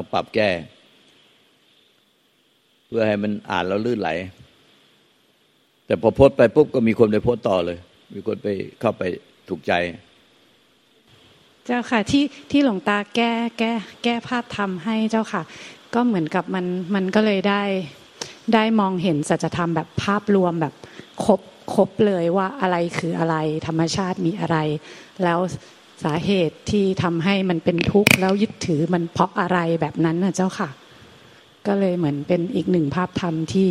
ต้องปรับแก้ เพื่อให้มันอ่านแล้วลื่นไหล แต่พอโพสไปปุ๊บก็มีคนไปโพสต่อเลย มีคนไปเข้าไปถูกใจ เจ้าค่ะ ที่ที่หลวงตาแก้แก้ แก้ภาพธรรมให้เจ้าค่ะ ก็เหมือนกับมันมันก็เลยได้ ได้มองเห็นสัจธรรมแบบภาพรวมแบบครบครบเลยว่าอะไรคืออะไร ธรรมชาติมีอะไร แล้ว สาเหตุที่ทำให้มันเป็นทุกข์แล้วยึดถือมันเพราะอะไรแบบนั้นนะเจ้าค่ะ ก็เลยเหมือนเป็นอีกหนึ่งภาพธรรมที่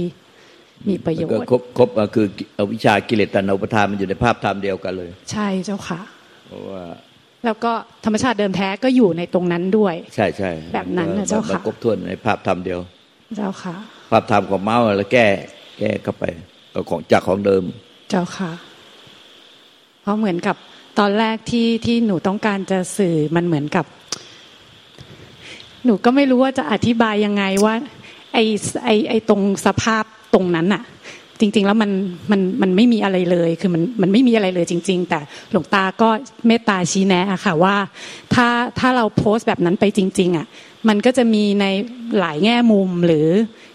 มีประโยชน์ครบครบคือวิชากิเลสตัณหาอุปทานมันอยู่ในภาพธรรมเดียวกันเลย ใช่เจ้าค่ะเพราะว่าแล้วก็ธรรมชาติเดิมแท้ก็อยู่ในตรงนั้นด้วย ใช่ใช่แบบนั้นนะเจ้าค่ะครบถ้วนในภาพธรรมเดียว เจ้าค่ะ ภาพธรรมของเมาส์แล้วแก้แก้เข้าไปก็ของจากของเดิม เจ้าค่ะ เพราะเหมือนกับ ตอนแรกที่ที่หนูต้องการจะสื่อมันเหมือนกับ หนูก็ไม่รู้ว่าจะอธิบายยังไงว่า ไอไอไอตรงสภาพตรงนั้นอะ จริง ๆ แล้วมันมันมันไม่มีอะไรเลย คือมันมันไม่มีอะไรเลยจริง ๆ แต่หลวงตาก็เมตตาชี้แนะอะค่ะว่า ถ้าถ้าเราโพสต์แบบนั้นไปจริง ๆอะมันก็จะมีในหลายแง่มุมหรือ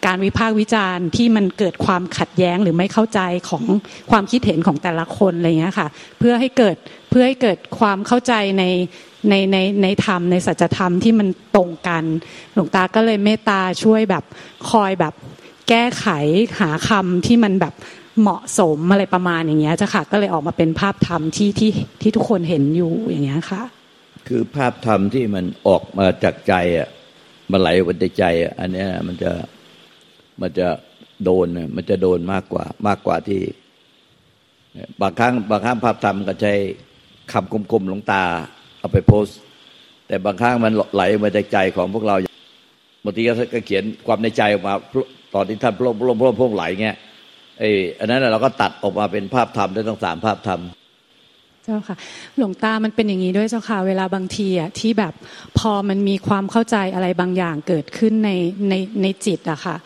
การวิพากษ์วิจารณ์ที่มันเกิดความขัดแย้งหรือไม่เข้าใจของความคิดเห็นของแต่ละคนอะไรเงี้ยค่ะ เพื่อให้เกิดเพื่อให้เกิดความเข้าใจในในในในธรรมในสัจธรรมที่มันตรงกัน หลวงตาก็เลยเมตตาช่วยแบบคอยแบบ แก้ไขหาคำที่มันแบบเหมาะสมอะไรประมาณอย่างเงี้ยจ้ะค่ะก็เลยออกมาเป็นภาพธรรมที่ที่ที่ทุกคนเห็นอยู่อย่างเงี้ยค่ะ คือภาพธรรมที่มันออกมาจากใจอะมันไหลออกจากใจอะอันเนี้ยมันจะมันจะโดนมันจะโดนมากกว่ามากกว่าที่ บางครั้งบางครั้งภาพธรรมก็ใช้คำคมๆหลงตา เอาไปโพสแต่บางครั้งมันไหลมาจากใจของพวกเราบางทีก็เขียนความในใจออกมา ตอนที่ท่านพร่มพร่มพร่มพร่มไหลเงี้ยไอ้อันนั้นเราก็ตัดออกมาเป็นภาพธรรมได้ทั้งสามภาพธรรมเจ้าค่ะหลวงตามันเป็นอย่างนี้ด้วยเจ้าค่ะเวลาบางทีอะที่แบบพอมันมีความเข้าใจอะไรบางอย่างเกิดขึ้นในในในจิตอะค่ะ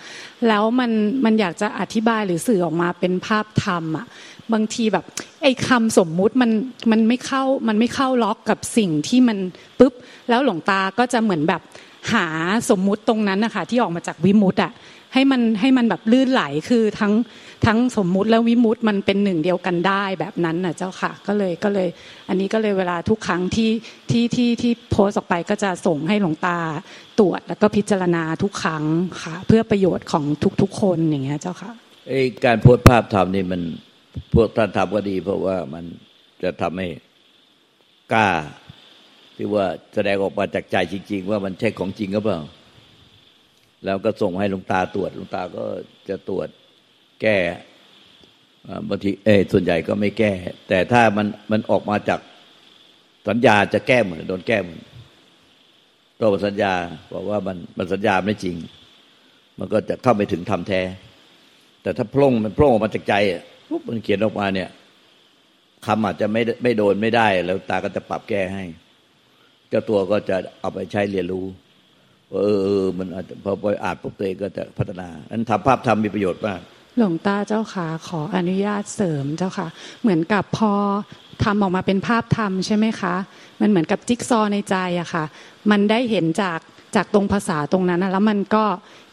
แล้วมันมันอยากจะอธิบายหรือสื่อออกมาเป็นภาพธรรมอะบางทีแบบไอ้คำสมมุติมันมันไม่เข้ามันไม่เข้าล็อกกับสิ่งที่มันปุ๊บแล้วหลวงตาก็จะเหมือนแบบหาสมมุติตรงนั้นนะคะที่ออกมาจากวิมุตอะ ให้มันให้มันแบบลื่นไหลคือทั้งทั้งสมมุติและวิมุตมันเป็นหนึ่งเดียวกันได้แบบนั้นนะเจ้าค่ะ ก็เลยก็เลย อันนี้ก็เลยเวลาทุกครั้งที่ที่ที่ที่โพสออกไปก็จะส่งให้หลวงตาตรวจแล้วก็พิจารณาทุกครั้งค่ะ เพื่อประโยชน์ของทุกๆคนอย่างเงี้ยเจ้าค่ะไอการโพสภาพธรรมนี่มันพวกท่านทำก็ดี เพราะว่ามันจะทำให้กล้าที่ว่าแสดงออกมาจากใจจริง ๆ ว่ามันใช่ของจริงหรือเปล่า แล้วก็ส่งให้หลวงตาตรวจหลวงตาก็จะตรวจแก้บางทีเออส่วนใหญ่ก็ไม่แก้ แต่ถ้ามันมันออกมาจากสัญญาจะแก้เหมือนโดนแก้เหมือนตัวสัญญาบอกว่ามันมันสัญญาไม่จริง มันก็จะเข้าไปถึงทำแท้ แต่ถ้าพร่งมันพร่งออกมาจากใจปุ๊บมันเขียนออกมาเนี่ยคำอาจจะไม่ไม่โดนไม่ได้ แล้วตาก็จะปรับแก้ให้ เจ้าตัวก็จะเอาไปใช้เรียนรู้ เออมันอาจจะพอไปอ่านปุ๊บตัวเองก็จะพัฒนาอันทำภาพทำมีประโยชน์มากหลวงตาเจ้าค่ะขออนุญาตเสริมเจ้าค่ะ เหมือนกับพอทำออกมาเป็นภาพธรรมใช่ไหมคะ มันเหมือนกับจิ๊กซอในใจอะค่ะ มันได้เห็นจากจากตรงภาษาตรงนั้นแล้วมันก็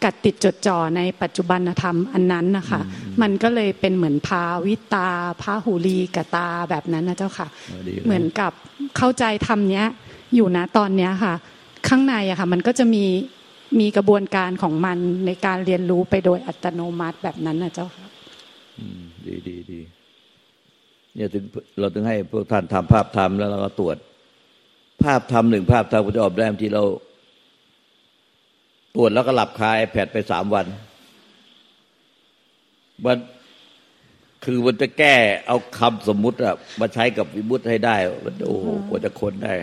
กัดติดจดจ่อในปัจจุบันธรรมอันนั้นนะคะ มันก็เลยเป็นเหมือนพาวิตาพาหูลีกตาแบบนั้นนะเจ้าค่ะ เหมือนกับเข้าใจธรรมเนี้ยอยู่นะตอนเนี้ยค่ะ ข้างในอะค่ะมันก็จะมีมีกระบวนการของมันในการเรียนรู้ไปโดยอัตโนมัติแบบนั้นนะเจ้าค่ะดีดีดีเนี่ยถึงเราถึงให้พวกท่านทำภาพทำแล้วเราก็ตรวจ ภาพทำหนึ่งภาพทำก็จะออกแรมที่เรา ตรวจแล้วก็หลับคายแผดไปสามวันมันคือมันจะแก้เอาคำสมมุติอะมาใช้กับวิมุตให้ได้มันโอ้โหกว่าจะคนได้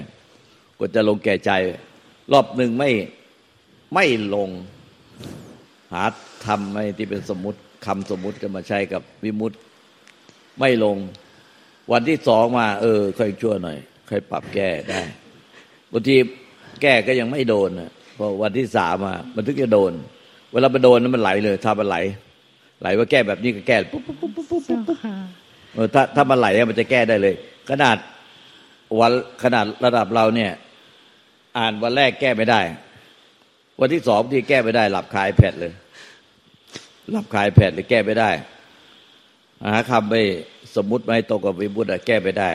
กว่าจะลงแก่ใจ รอบหนึ่งไม่ไม่ลง หาทำไม่ที่เป็นสมมุติคำสมมุติกันมาใช้กับวิมุตไม่ลง วันที่สองมา เออ ค่อยชั่วหน่อย ค่อยปรับแก้ได้บางทีแก้ก็ยังไม่โดนพอวันที่สามมามันถึงจะโดน เวลามันโดนนั้นมันไหลเลยถ้ามันไหล ไหลว่าแก้แบบนี้ก็แก้ปุ๊บปุ๊บปุ๊บปุ๊บปุ๊บปุ๊บเออถ้าถ้ามันไหลมันจะแก้ได้เลย ขนาดวันขนาดระดับเราเนี่ย อ่านวันแรกแก้ไม่ได้ วันที่สองที่แก้ไม่ได้ หลับคายแผดเลยหลับคายแผดเลยแก้ไม่ได้หาคำไปสมมุติไม่ตรงกับวิบุตรแก้ไม่ได้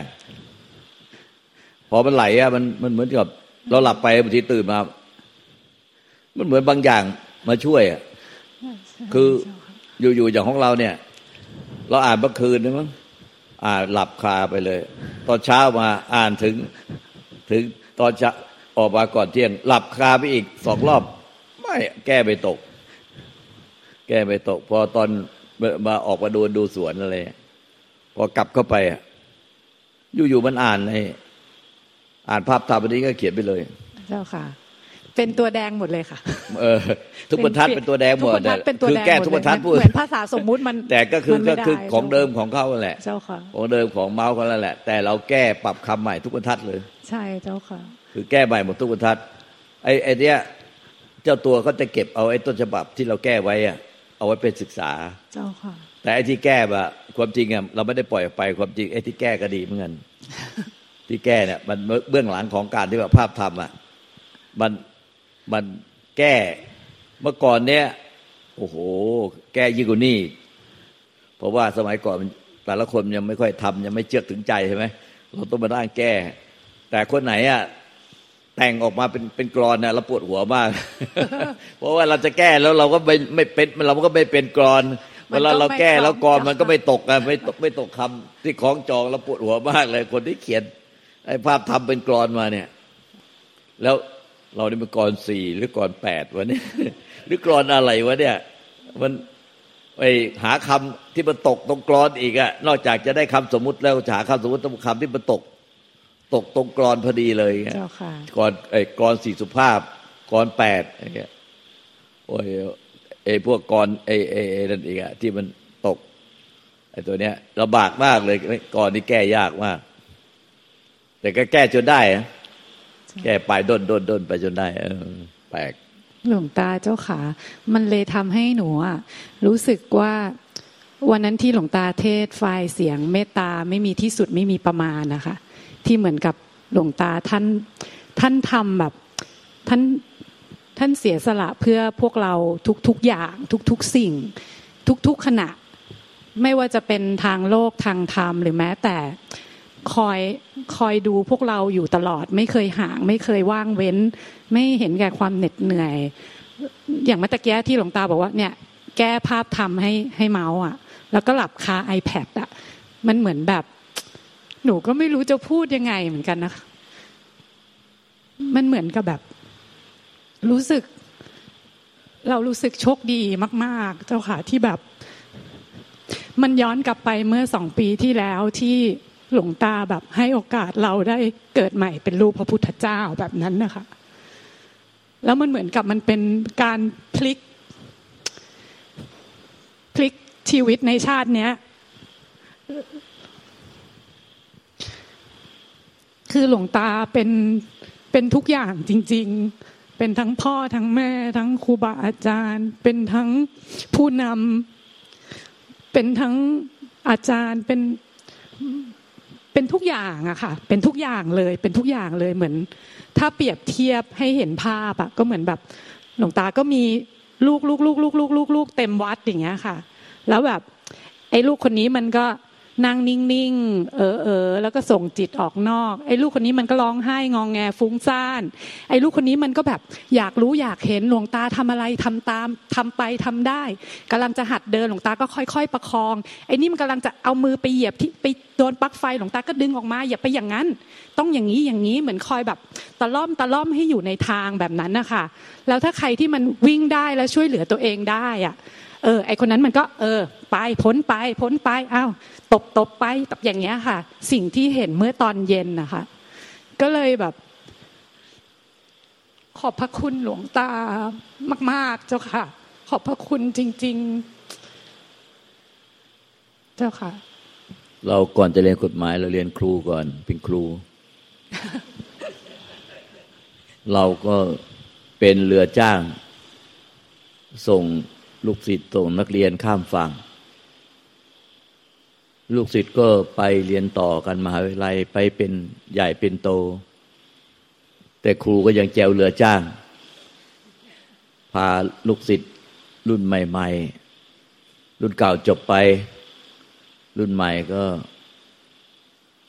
พอมันไหลอะมันมันเหมือนกับ เราหลับไปบางทีตื่นมา มันเหมือนบางอย่างมาช่วยอะคืออยู่ๆอย่างของเราเนี่ย เราอ่านเมื่อคืนนี่มั้งอ่านหลับคาไปเลย ตอนเช้ามาอ่านถึงถึงตอนจะ ออกมาก่อนเที่ยง หลับคาไปอีกสองรอบ ไม่แก้ไปตก แก้ไปตก พอตอนมาออกมาดูดูสวนอะไรพอกลับเข้าไปอยู่ๆมันอ่านในอ่านภาพตามนี้ก็เขียนไปเลย เจ้าค่ะ เป็นตัวแดงหมดเลยค่ะ เออทุกบรรทัดเป็นตัวแดงหมดคือแก้ทุกบรรทัดพูดเหมือนภาษาสมมุติมัน แต่ก็คือก็คือของเดิมของเขาแหละ เจ้าค่ะ ของเดิมของเมาส์เขาแล้วแหละ แต่เราแก้ปรับคำใหม่ทุกบรรทัดเลย ใช่เจ้าค่ะ คือแก้ใหม่หมดทุกบรรทัดไอ้ไอ้เนี้ยเจ้าตัวก็จะเก็บเอาไอ้ต้นฉบับที่เราแก้ไว้อะเอาไว้เป็นศึกษา เจ้าค่ะ แต่ไอ้ที่แก้แบบความจริงอะเราไม่ได้ปล่อยไปความจริงไอ้ที่แก้ก็ดีเหมือนกันที่แก้เนี่ยมันเบื้องหลังของการที่ว่าภาพทำอะมันมันแก้เมื่อก่อนเนี้ยโอ้โห แก้ยิ่งกว่านี่เพราะว่าสมัยก่อนแต่ละคนยังไม่ค่อยทำยังไม่เจือกถึงใจใช่ไหมเราต้องมาด้านแก้ แต่คนไหนอะ แต่งออกมาเป็นเป็นกรอนเนี่ยเราปวดหัวมาก เพราะว่าเราจะแก้แล้วเราก็ไม่ไม่เป็นเราก็ไม่เป็นกรอนเวลาเราแก้แล้วกรมันก็ไม่ตกอะไม่ตกไม่ตกคำที่ของจองเราปวดหัวมากเลย คนที่เขียนไอ้ภาพทำเป็นกรอนมาเนี่ย แล้วเรานี่เป็นกรสี่หรือกรแปดวะเนี่ยหรือกรอนอะไรวะเนี่ย มันไปหาคำที่มันตกตรงกรอนอีกอะนอกจากจะได้คำสมมุติแล้วหาคำสมมุติต้องคำที่มันตก ตกตรงกรอนพอดีเลยเจ้าค่ะกรไอ้กรสี่สุภาพกรแปดไอ้เงี้ยโอ้ยไอ้พวกกรไอ้ไอ้นั่นอีกอะที่มันตกไอ้ตัวเนี้ยลำบากมากเลยกรนี่แก้ยากมาก แต่ก็แก้จนได้อะแก้ไปด้นด้นด้นไปจนได้เออแปลกหลวงตาเจ้าขามันเลยทำให้หนูอะรู้สึกว่าวันนั้นที่หลวงตาเทศไฟเสียงเมตตาไม่มีที่สุดไม่มีประมาณนะคะ ที่เหมือนกับหลวงตาท่านท่านทำแบบท่านท่านเสียสละเพื่อพวกเราทุกๆอย่าง ทุกๆสิ่ง ทุกๆขณะ ไม่ว่าจะเป็นทางโลกทางธรรมหรือแม้แต่คอยคอยดูพวกเราอยู่ตลอด ไม่เคยห่าง ไม่เคยว่างเว้น ไม่เห็นแก่ความเหน็ดเหนื่อย อย่างเมื่อกี้ที่หลวงตาบอกว่าเนี่ย แก้ภาพทำให้ให้เมาส์อะ แล้วก็หลับคา iPad อะ มันเหมือนแบบ หนูก็ไม่รู้จะพูดยังไงเหมือนกันนะคะมันเหมือนกับแบบ รู้สึก เรารู้สึกโชคดีมาก ๆ เจ้าค่ะที่แบบ มันย้อนกลับไปเมื่อสองปีที่แล้วที่หลวงตาแบบให้โอกาสเราได้เกิดใหม่เป็นลูกพระพุทธเจ้าแบบนั้นนะคะ แล้วมันเหมือนกับมันเป็นการพลิก พลิกชีวิตในชาติเนี้ย คือหลวงตาเป็นเป็นทุกอย่างจริง ๆ เป็นทั้งพ่อทั้งแม่ ทั้งครูบาอาจารย์ เป็นทั้งผู้นำเป็นทั้งอาจารย์เป็นเป็นทุกอย่างอะค่ะ เป็นทุกอย่างเลย เป็นทุกอย่างเลยเหมือน ถ้าเปรียบเทียบให้เห็นภาพอะก็เหมือนแบบหลวงตาก็มีลูกลูกลูกลูกลูกลูกลูกเต็มวัดอย่างเงี้ยค่ะ แล้วแบบไอ้ลูกคนนี้มันก็ นั่งนิ่งๆ เออเออแล้วก็ส่งจิตออกนอก ไอ้ลูกคนนี้มันก็ร้องไห้งองแงฟุ้งซ่าน ไอ้ลูกคนนี้มันก็แบบอยากรู้อยากเห็นหลวงตาทำอะไรทำตามทำไปทำได้กำลังจะหัดเดินหลวงตาก็ค่อย ๆ ประคอง ไอ้นี่มันกำลังจะเอามือไปเหยียบที่ไปโดนปลั๊กไฟหลวงตาก็ดึงออกมาอย่าไปอย่างนั้น ต้องอย่างนี้อย่างนี้เหมือนคอยแบบตะล่อมตะล่อมให้อยู่ในทางแบบนั้นนะคะแล้วถ้าใครที่มันวิ่งได้แล้วช่วยเหลือตัวเองได้อะ เออ ไอคนนั้นมันก็ เออ ไปพ้นไปพ้นไปอ้าวตบตบไปตบอย่างเงี้ยค่ะ สิ่งที่เห็นเมื่อตอนเย็นนะคะ ก็เลยแบบ ขอบพระคุณหลวงตามาก ๆ เจ้าค่ะ ขอบพระคุณจริง ๆ เจ้าค่ะ เราก่อนจะเรียนกฎหมาย เราเรียนครูก่อน เป็นครู เราก็เป็นเรือจ้างส่ง ลูกศิษย์ส่งนักเรียนข้ามฝั่ง ลูกศิษย์ก็ไปเรียนต่อกันมหาวิทยาลัยไปเป็นใหญ่เป็นโต แต่ครูก็ยังแจวเรือจ้าง พาลูกศิษย์รุ่นใหม่ ๆ รุ่นเก่าจบไป รุ่นใหม่ก็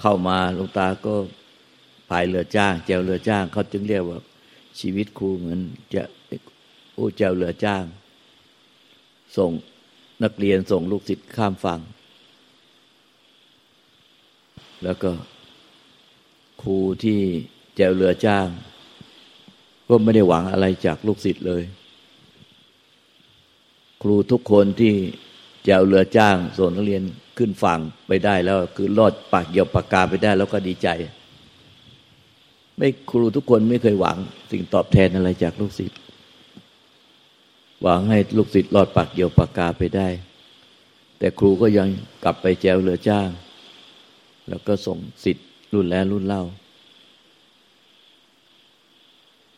เข้ามาลูกตาก็พายเรือจ้าง แจวเรือจ้าง เขาจึงเรียกว่าชีวิตครูเหมือนจะโอ้แจวเรือจ้าง ส่งนักเรียนส่งลูกศิษย์ข้ามฝั่ง แล้วก็ครูที่แจวเรือจ้าง ก็ไม่ได้หวังอะไรจากลูกศิษย์เลย ครูทุกคนที่แจวเรือจ้างส่งนักเรียนขึ้นฝั่งไปได้แล้ว คือรอดปากเหี่ยวปากกาไปได้แล้วก็ดีใจ ไม่ครูทุกคนไม่เคยหวัง สิ่งตอบแทนอะไรจากลูกศิษย์ หวังให้ลูกศิษย์รอดปากเหี่ยวปากกาไปได้ แต่ครูก็ยังกลับไปแจวเรือจ้าง แล้วก็ส่งสิทธิ์รุ่นแล้วรุ่นเล่า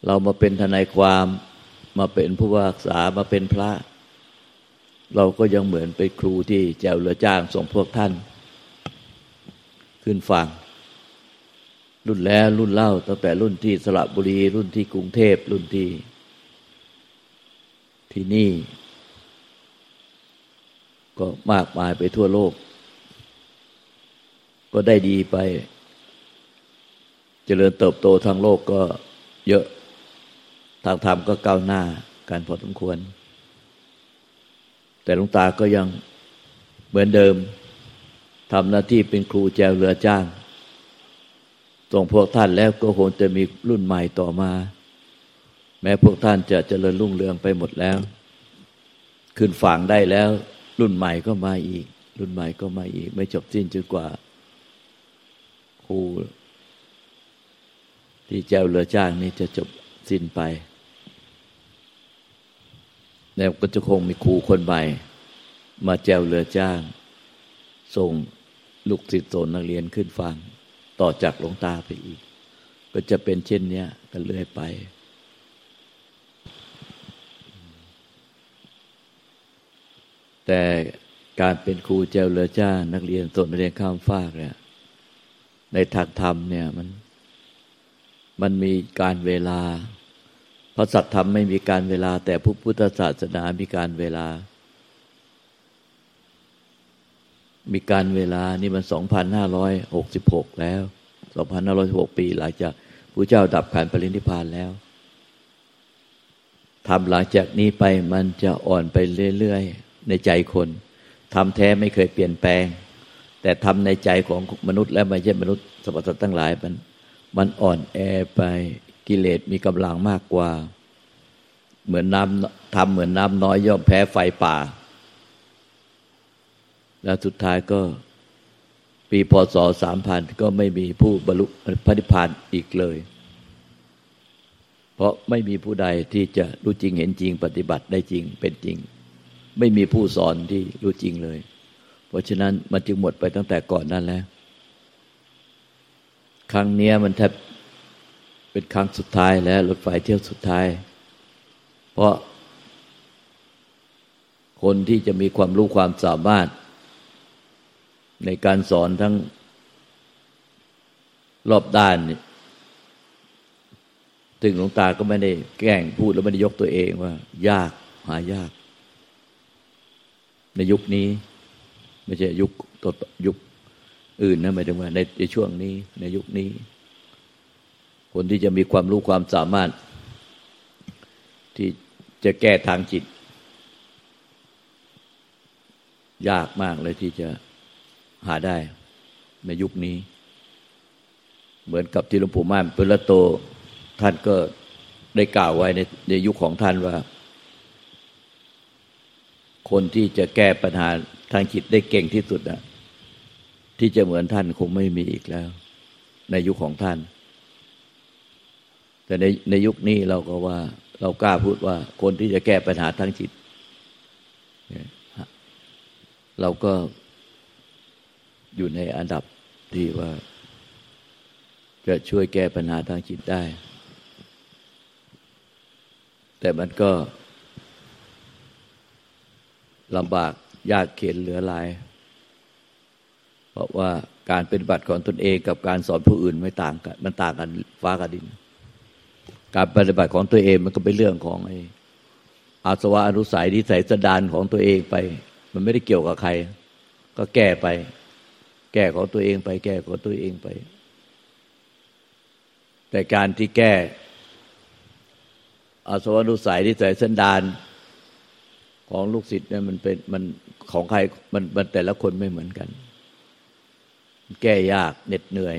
เรามาเป็นทนายความมาเป็นผู้ว่าษามาเป็นพระ เราก็ยังเหมือนเป็นครูที่แจวเรือจ้าง ส่งพวกท่าน ขึ้นฝั่งรุ่นแล้วรุ่นเล่าตั้งแต่รุ่นที่สระบุรี รุ่นที่กรุงเทพรุ่นที่ ที่นี่ ก็มากมายไปทั่วโลก ก็ได้ดีไป เจริญเติบโตทางโลกก็เยอะ ทางธรรมก็ก้าวหน้าการพอสมควร แต่หลวงตาก็ยังเหมือนเดิมทำหน้าที่เป็นครูแจวเรือจ้างส่งพวกท่านแล้วก็คงจะมีรุ่นใหม่ต่อมา แม้พวกท่านจะเจริญรุ่งเรืองไปหมดแล้ว ขึ้นฝั่งได้แล้ว รุ่นใหม่ก็มาอีก รุ่นใหม่ก็มาอีก ไม่จบสิ้นจนกว่าครูที่แจวเรือจ้างนี้จะจบสิ้นไปแล้วก็จะคงมีครูคนใหม่ มาแจวเรือจ้าง ส่งลูกศิษย์โสนนักเรียนขึ้นฟัง ต่อจากหลวงตาไปอีก ก็จะเป็นเช่นนี้กันเรื่อยไป แต่การเป็นครูแจวเรือจ้า นักเรียนส่นนักเรียนข้ามฟากเนี่ย ในทางธรรมเนี่ยมัน มันมีการเวลา พระสัตธรรมไม่มีการเวลา แต่พุทธศาสนามีการเวลา มีการเวลานี่มันสองพันห้าร้อยหกสิบหกแล้วสองพันห้าร้อยหกปี หลังจากพระเจ้าดับขันปรินิพานแล้วทำหลังจากนี้ไปมันจะอ่อนไปเรื่อยๆ ในใจคนทำแท้ไม่เคยเปลี่ยนแปลง แต่ทำในใจของมนุษย์ และไม่ใช่มนุษย์สรรพสัตว์ทั้งหลายมันมันอ่อนแอไปกิเลสมีกำลังมากกว่า เหมือนน้ำทำเหมือนน้ำน้อยย่อมแพ้ไฟป่า แล้วสุดท้ายก็ปีพศสามพันก็ไม่มีผู้บรรลุพระนิพพานอีกเลย เพราะไม่มีผู้ใดที่จะรู้จริงเห็นจริงปฏิบัติได้จริงเป็นจริง ไม่มีผู้สอนที่รู้จริงเลย เพราะฉะนั้นมันจึงหมดไปตั้งแต่ก่อนนั้นแล้ว ครั้งนี้มันแทบเป็นครั้งสุดท้ายแล้วรถไฟเที่ยวสุดท้าย เพราะ คนที่จะมีความรู้ความสามารถ ในการสอนทั้งรอบด้านนี่ถึงหลวงตาก็ไม่ได้แกล้งพูดแล้วไม่ได้ยกตัวเองว่า ยากหายาก ในยุคนี้ ไม่ใช่ยุคต่อยุคอื่นนะหมายถึงว่าในช่วงนี้ ในยุคนี้ คนที่จะมีความรู้ความสามารถ ที่จะแก้ทางจิต ยากมากเลยที่จะหาได้ ในยุคนี้ เหมือนกับที่หลวงปู่ม่านเปรโต ท่านก็ได้กล่าวไว้ในในยุคของท่านว่า คนที่จะแก้ปัญหาทางจิตได้เก่งที่สุดนะที่จะเหมือนท่านคงไม่มีอีกแล้ว ในยุคของท่าน แต่ในในยุคนี้เราก็ว่า เรากล้าพูดว่า คนที่จะแก้ปัญหาทางจิต เราก็อยู่ในอันดับที่ว่า จะช่วยแก้ปัญหาทางจิตได้ แต่มันก็ ลำบากยากเข็นเหลือหลาย เพราะว่าการเป็นบัตรของตนเองกับการสอนผู้อื่นไม่ต่างกัน มันต่างกันฟ้ากับดิน การปฏิบัติของตัวเองมันก็เป็นเรื่องของไอ้อาสวะอนุสัยที่ใส่สดานของตัวเองไป มันไม่ได้เกี่ยวกับใคร ก็แก้ไป แก้ของตัวเองไป แก้ของตัวเองไป แต่การที่แก้อาสวะอนุสัยที่ใส่สันดาน ของลูกศิษย์เนี่ยมันเป็นมันของใครมันมันแต่ละคนไม่เหมือนกัน แก้ยากเหน็ดเหนื่อย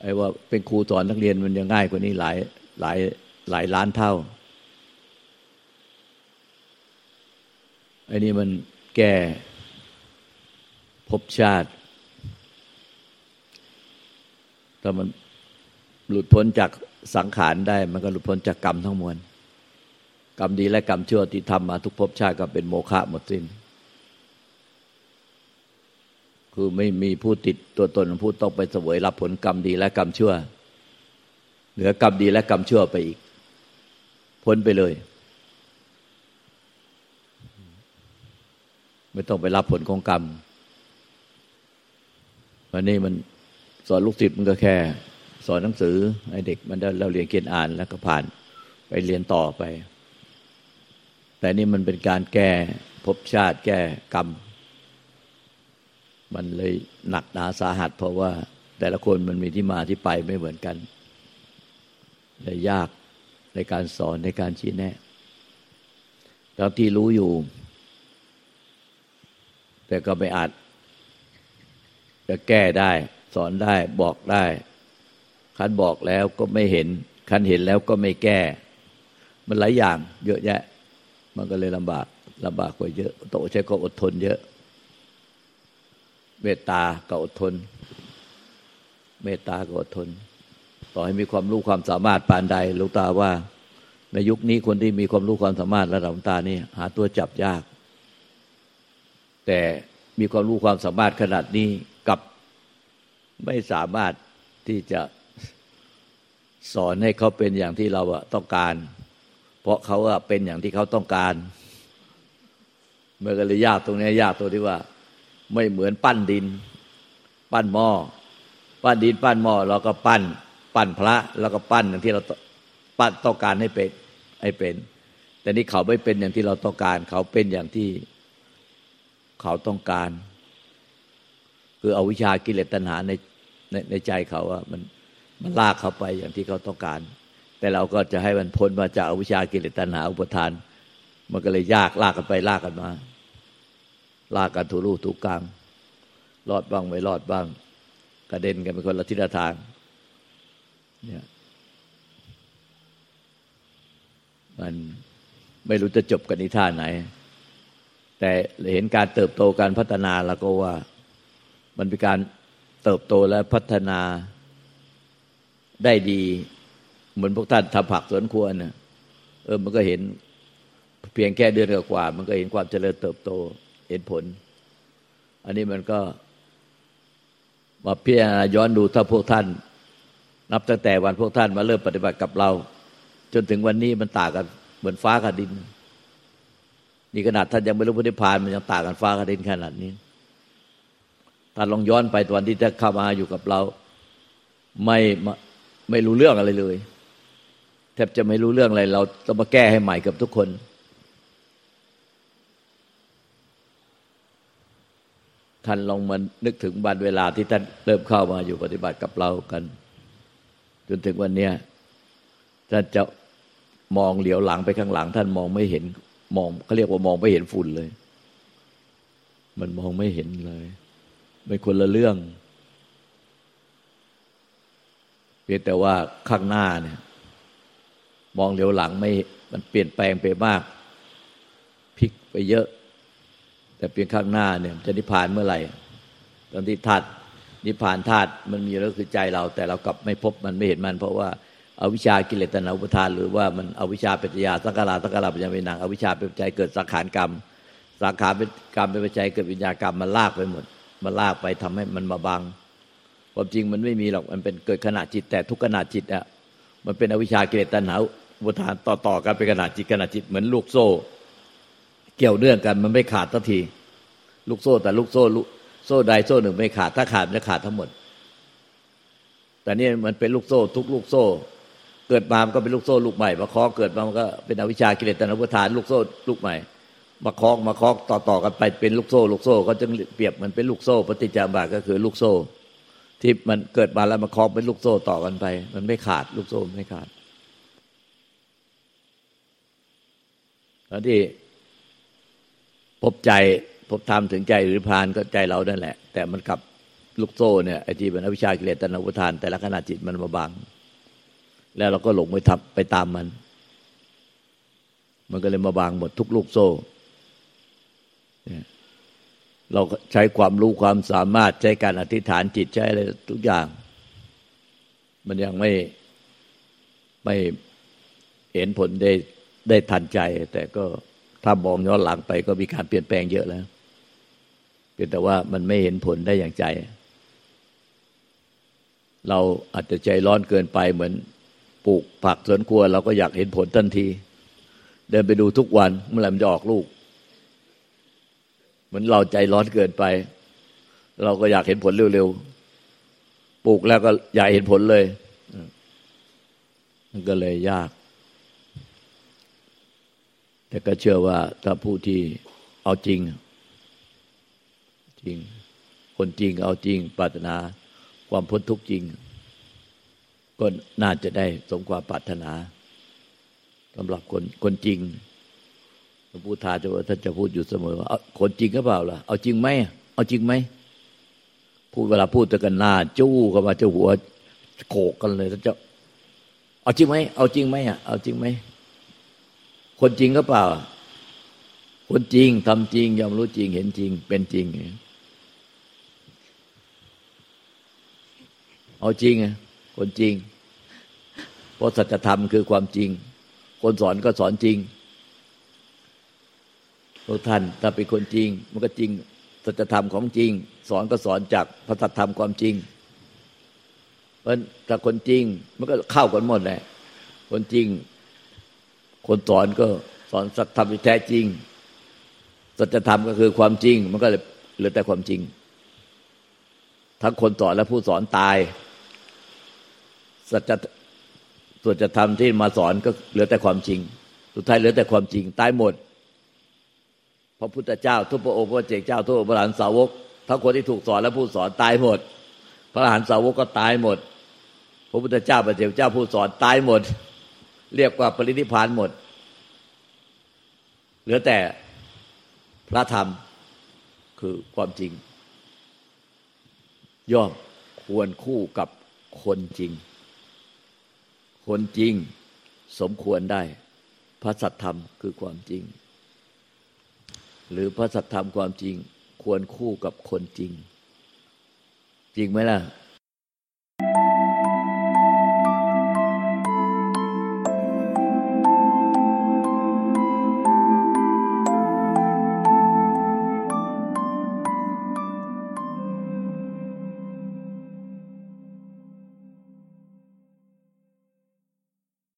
ไอ้ว่าเป็นครูสอนนักเรียนมันยังง่ายกว่านี้หลายหลายหลายล้านเท่าไอ้นี่มันแก้ภพชาติถ้ามันหลุดพ้นจากสังขารได้ มันก็หลุดพ้นจากกรรมทั้งมวล กรรมดีและกรรมชั่วที่ทำมาทุกภพชาติก็เป็นโมฆะหมดสิ้น คือไม่มีผู้ติดตัวตนผู้ต้องไปเสวยรับผลกรรมดีและกรรมชั่ว เหลือกรรมดีและกรรมชั่วไปอีก พ้นไปเลย ไม่ต้องไปรับผลของกรรมวันนี้มันสอนลูกศิษย์มันก็แค่ สอนหนังสือให้เด็กมันได้เราเรียนเขียนอ่านแล้วก็ผ่านไปเรียนต่อไป แต่นี่มันเป็นการแก้ภพชาติแก้กรรม มันเลยหนักหนาสาหัส เพราะว่าแต่ละคนมันมีที่มาที่ไปไม่เหมือนกันเลยยากในการสอนในการชี้แนะเราที่รู้อยู่ แต่ก็ไม่อาจจะแก้ได้ สอนได้บอกได้คันบอกแล้วก็ไม่เห็น คันเห็นแล้วก็ไม่แก้ มันหลายอย่างเยอะแยะ มันก็เลยลำบากลำบากกว่าเยอะ โตใช้ก็อดทนเยอะ เมตตาก็อดทน เมตตาก็อดทน ต่อให้มีความรู้ความสามารถปานใดลูกตาว่า ในยุคนี้คนที่มีความรู้ความสามารถระดับตานี่หาตัวจับยาก แต่มีความรู้ความสามารถขนาดนี้กับไม่สามารถที่จะสอนให้เขาเป็นอย่างที่เราต้องการ เพราะเขาเป็นอย่างที่เขาต้องการ เมื่อก็เลยยากตรงนี้ยากตัวที่ว่า ไม่เหมือนปั้นดิน ปั้นหม้อปั้นดินปั้นหม้อเราก็ปั้น ปั้นพระ แล้วก็ปั้นอย่างที่เราปั้นต้องการให้เป็นให้เป็น แต่นี่เขาไม่เป็นอย่างที่เราต้องการ เขาเป็นอย่างที่เขาต้องการ คือเอาวิชากิเลสตัณหาในในในใจเขาอะมันมันลากเขาไปอย่างที่เขาต้องการ แต่เราก็จะให้มันพ้นมาจากอวิชากิเลสตัณหาอุปทาน มันก็เลยยากลากกันไปลากกันมา ลากกันถูรูถูกกลางรอดบ้างไม่รอดบ้าง กระเด็นกันเป็นคนละทิศทาง เนี่ยมันไม่รู้จะจบกันในท่าไหน แต่เห็นการเติบโตการพัฒนาแล้วก็ว่า มันเป็นการเติบโตและพัฒนาได้ดี เหมือนพวกท่านทำผักสวนครัวเนี่ยเออ มันก็เห็น เพียงแค่เดือนกว่า มันก็เห็นความเจริญเติบโต เห็นผล อันนี้มันก็ มาพิจารณาย้อนดูถ้าพวกท่าน นับตั้งแต่วันพวกท่านมาเริ่มปฏิบัติกับเรา จนถึงวันนี้มันต่างกันเหมือนฟ้ากับดิน นี่ขนาดท่านยังไม่รู้พุทธิพานมันยังต่างกันฟ้ากับดินขนาดนี้ท่านลองย้อนไปตอนที่ท่านเข้ามาอยู่กับเรา ไม่ไม่รู้เรื่องอะไรเลย แทบจะไม่รู้เรื่องอะไร เราต้องมาแก้ให้ใหม่กับทุกคน ท่านลองมานึกถึงบันเวลาที่ท่านเริ่มเข้ามาอยู่ปฏิบัติกับเรากัน จนถึงวันนี้ท่านจะมองเหลียวหลังไปข้างหลัง ท่านมองไม่เห็นมองเขาเรียกว่ามองไม่เห็นฝุ่นเลย มันมองไม่เห็นเลยเป็นคนละเรื่องเพียงแต่ว่าข้างหน้าเนี่ย มองเหลียวหลังไม่มันเปลี่ยนแปลงไปมากพลิกไปเยอะ แต่เพียงข้างหน้าเนี่ยจะนิพพานเมื่อไหร่ ตอนที่ธาตุนิพพานธาตุมันมีแล้วคือใจเรา แต่เรากลับไม่พบมันไม่เห็นมัน เพราะว่าอาวิชากิเลสตนาอุปทาน หรือว่ามันอวิชาปัจจยาสังขาราสังขาราปัจจยเป็นนางอวิชาเป็นปัจจัยเกิดสังขารกรรมสังขารเป็นกรรมเป็นปัจจัยเกิดวิญญากรรมมันลากไปหมดมันลากไปทำให้มันมาบังความจริงมันไม่มีหรอกมันเป็นเกิดขณะจิตแต่ทุกขณะจิตอะมันเป็นอวิชากิเลสตัณหา อุปทานต่อต่อกันเป็นขณะจิตขณะจิตเหมือนลูกโซ่ เกี่ยวเนื่องกันมันไม่ขาดทันที ลูกโซ่แต่ลูกโซ่โซ่ใดโซ่หนึ่งไม่ขาดถ้าขาดจะขาดทั้งหมด แต่นี่มันเป็นลูกโซ่ ทุกลูกโซ่ เกิดมามันก็เป็นลูกโซ่ลูกใหม่มาคล้องเกิดมามันก็เป็นอวิชชากิเลสตัณหาอุปาทาน ลูกโซ่ลูกใหม่มาคล้องมาคล้องต่อต่อกันไปเป็นลูกโซ่ ลูกโซ่เขาจึงเปรียบมันเป็นลูกโซ่ปฏิจจสมุปบาทก็คือลูกโซ่ ที่มันเกิดมาแล้วมาคล้องเป็นลูกโซ่ต่อกันไป มันไม่ขาดลูกโซ่ไม่ขาด แล้วที่พบใจพบธรรมถึงใจหรือพานก็ใจเรานั่นแหละ แต่มันกับลูกโซ่เนี่ยไอ้ที่เป็นอวิชากิเลสตนอุทาน แต่ละขณะจิตมันมาบัง แล้วเราก็หลงไปทับไปตามมัน มันก็เลยมาบางหมดทุกลูกโซ่เราใช้ความรู้ความสามารถใช้การอธิษฐานจิตใช้อะไรทุกอย่าง มันยังไม่ไม่เห็นผลได้ ได้ทันใจ แต่ก็ถ้ามองย้อนหลังไปก็มีการเปลี่ยนแปลงเยอะแล้วเพียงแต่ว่ามันไม่เห็นผลได้อย่างใจ เราอาจจะใจร้อนเกินไปเหมือนปลูกผักสวนครัว เราก็อยากเห็นผลทันที เดินไปดูทุกวันเมื่อไหร่มันจะออกลูก เหมือนเราใจร้อนเกินไป เราก็อยากเห็นผลเร็วๆปลูกแล้วก็อยากเห็นผลเลย มันก็เลยยาก แต่ก็เชื่อว่าถ้าผู้ที่เอาจริง จริง คนจริงเอาจริง ปรารถนาความพ้นทุกข์จริง ก็น่าจะได้สมความปรารถนาสำหรับคนคนจริงหลวงปู่ทาจะว่าท่านจะพูดอยู่เสมอว่าคนจริงก็เปล่าล่ะเอาจริงไหมเอาจริงไหมพูดเวลาพูดตะกันหน้าจู้เข้ามาจะหัวโขกกันเลยท่านจะเอาจริงไหมเอาจริงไหมอะเอาจริงไหม คนจริงก็เปล่า คนจริงทำจริงยอมรู้จริงเห็นจริง เป็นจริง เอาจริงไงคนจริง เพราะสัจธรรมคือความจริง คนสอนก็สอนจริงทุกท่านถ้าเป็นคนจริง มันก็จริงสัจธรรมของจริง สอนก็สอนจากพระสัจธรรมความจริงเพราะถ้าคนจริง มันก็เข้ากันหมดแหละคนจริง คนสอนก็สอนสัจธรรมที่แท้จริง สัจธรรมก็คือความจริง มันก็เหลือแต่ความจริง ทั้งคนสอนและผู้สอนตาย สัจส่วนจะทำที่มาสอนก็เหลือแต่ความจริง สุดท้ายเหลือแต่ความจริง ตายหมด พระพุทธเจ้า ทุกพระองค์พระเจ้าเจ้า ทุกพระหลานสาวก ทั้งคนที่ถูกสอนและผู้สอนตายหมด พระหลานสาวกก็ตายหมด พระพุทธเจ้าพระเจ้าเจ้าผู้สอนตายหมด เรียกว่าปรินิพานหมด เหลือแต่พระธรรมคือความจริง ย่อมควรคู่กับคนจริง คนจริงสมควรได้ พระสัทธรรมคือความจริง หรือพระสัทธรรมความจริง ควรคู่กับคนจริง จริงไหมล่ะ